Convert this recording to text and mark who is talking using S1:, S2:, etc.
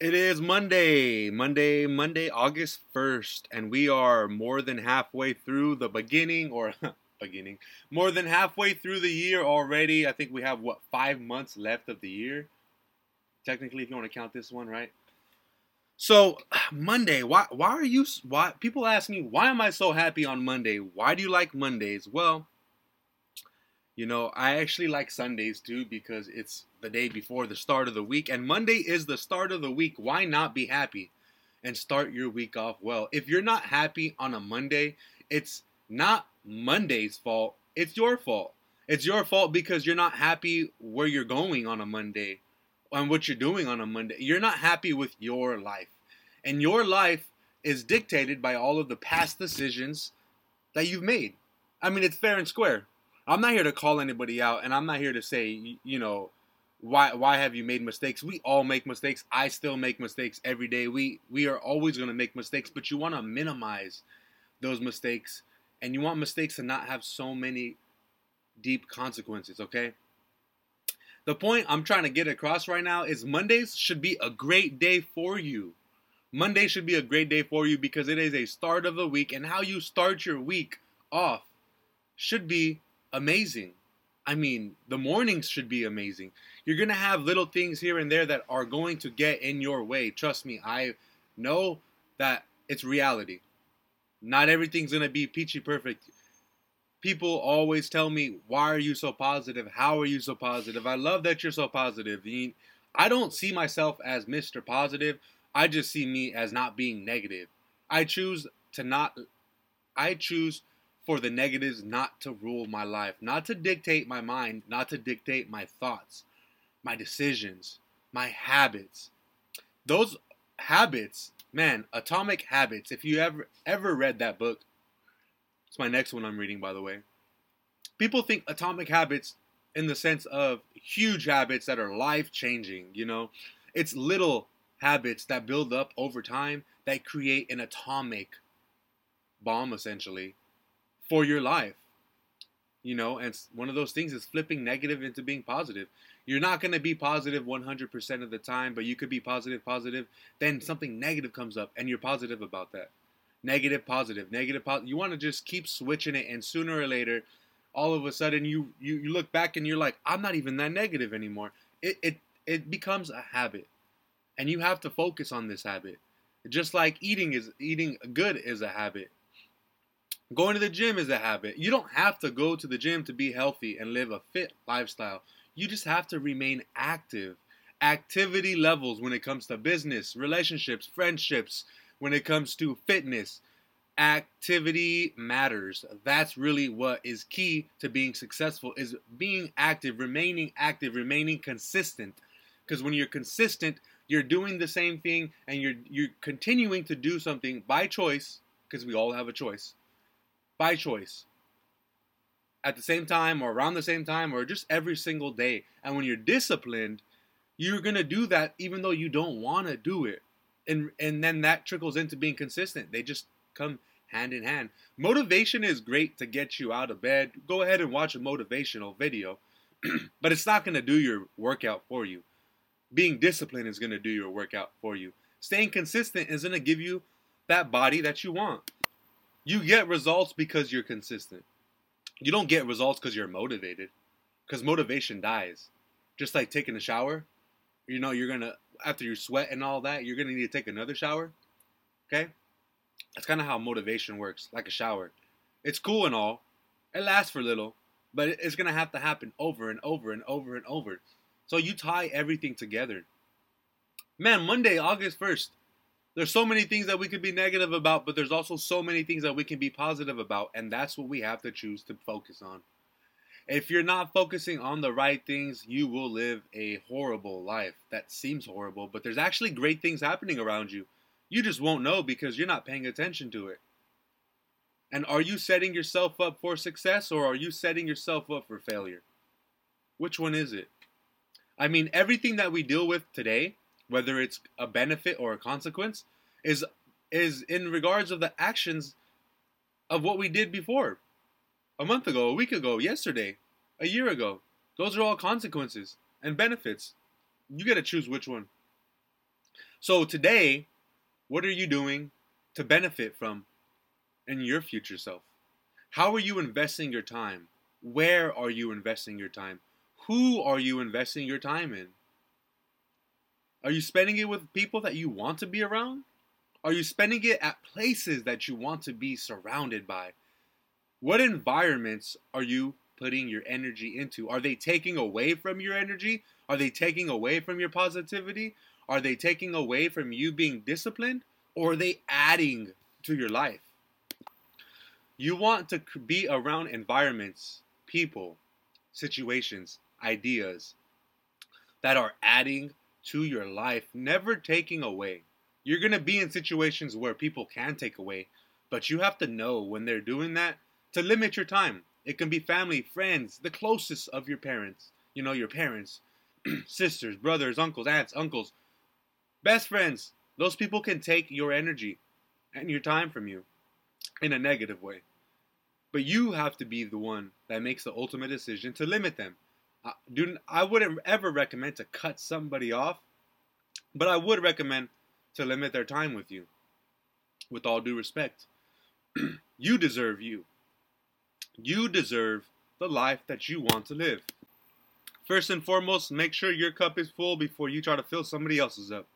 S1: It is Monday, Monday, Monday, August 1st, and we are more than halfway through the beginning or beginning, more than halfway through the year already. I think we have what, five months left of the year, technically, if you want to count this one, right? So, Monday, why, why are you, why, people ask me, why am I so happy on Monday? Why do you like Mondays? Well, you know, I actually like Sundays too because it's the day before the start of the week, and Monday is the start of the week. Why not be happy and start your week off well? If you're not happy on a Monday, it's not Monday's fault, it's your fault. It's your fault because you're not happy where you're going on a Monday and what you're doing on a Monday. You're not happy with your life. And your life is dictated by all of the past decisions that you've made. I mean, it's fair and square. I'm not here to call anybody out, and I'm not here to say, you know, why why have you made mistakes? We all make mistakes. I still make mistakes every day. We we are always going to make mistakes, but you want to minimize those mistakes, and you want mistakes to not have so many deep consequences. Okay. The point I'm trying to get across right now is Mondays should be a great day for you. Monday should be a great day for you because it is a start of the week, and how you start your week off should be amazing. I mean, the mornings should be amazing. You're going to have little things here and there that are going to get in your way. Trust me, I know that it's reality. Not everything's going to be peachy perfect. People always tell me, Why are you so positive? How are you so positive? I love that you're so positive. I don't see myself as Mr. Positive. I just see me as not being negative. I choose to not, I choose for the negatives not to rule my life, not to dictate my mind, not to dictate my thoughts, my decisions, my habits. Those habits, man, Atomic Habits. If you ever ever read that book, it's my next one I'm reading by the way. People think Atomic Habits in the sense of huge habits that are life-changing, you know. It's little habits that build up over time that create an atomic bomb essentially for your life. You know, and one of those things is flipping negative into being positive. You're not going to be positive 100% of the time, but you could be positive, positive. Then something negative comes up, and you're positive about that. Negative, positive, negative, positive. You want to just keep switching it, and sooner or later, all of a sudden, you, you you look back and you're like, I'm not even that negative anymore. It it it becomes a habit, and you have to focus on this habit. Just like eating is eating good is a habit Going to the gym is a habit. You don't have to go to the gym to be healthy and live a fit lifestyle. You just have to remain active. Activity levels when it comes to business, relationships, friendships, when it comes to fitness. Activity matters. That's really what is key to being successful is being active, remaining active, remaining consistent. Because when you're consistent, you're doing the same thing and you're you're continuing to do something by choice because we all have a choice by choice at the same time or around the same time or just every single day. And when you're disciplined, you're going to do that even though you don't want to do it. And and then that trickles into being consistent. They just come hand in hand. Motivation is great to get you out of bed. Go ahead and watch a motivational video, but it's not going to do your workout for you. Being disciplined is going to do your workout for you. Staying consistent is going to give you that body that you want. You get results because you're consistent. You don't get results because you're motivated. Because motivation dies. Just like taking a shower. You know, you're to, after you sweat and all that, you're to need to take another shower. Okay? That's kind of how motivation works, like a shower. It's cool and all. It lasts for a little, but it's to have to happen over and over and over and over. So you tie everything together. Man, Monday, August 1st, there's so many things that we could be negative about, but there's also so many things that we can be positive about, and that's what we have to choose to focus on. If you're not focusing on the right things, you will live a horrible life that seems horrible, but there's actually great things happening around you. You just won't know because you're not paying attention to it. And are you setting yourself up for success or are you setting yourself up for failure? Which one is it? I mean, everything that we deal with today whether it's a benefit or a consequence, is is in regards of the actions of what we did before. A month ago, a week ago, yesterday, a year ago. Those are all consequences and benefits. You got to choose which one. So today, what are you doing to benefit from in your future self? How are you investing your time? Where are you investing your time? Who are you investing your time in? Are you spending it with people that you want to be around? Are you spending it at places that you want to be surrounded by? What environments are you putting your energy into? Are they taking away from your energy? Are they taking away from your positivity? Are they taking away from you being disciplined? Or are they adding to your life? You want to be around environments, people, situations, ideas that are adding to your life, never taking away. You're going to be in situations where people can take away, but you have to know when they're doing that to limit your time. It can be family, friends, the closest of your parents, you know, your parents, sisters, brothers, uncles, aunts, uncles, best friends. Those people can take your energy and your time from you in a negative way. But you have to be the one that makes the ultimate decision to limit them. I, do, I wouldn't ever recommend to cut somebody off, but I would recommend to limit their time with you. With all due respect, you deserve you. You deserve the life that you want to live. First and foremost, make sure your cup is full before you try to fill somebody else's up.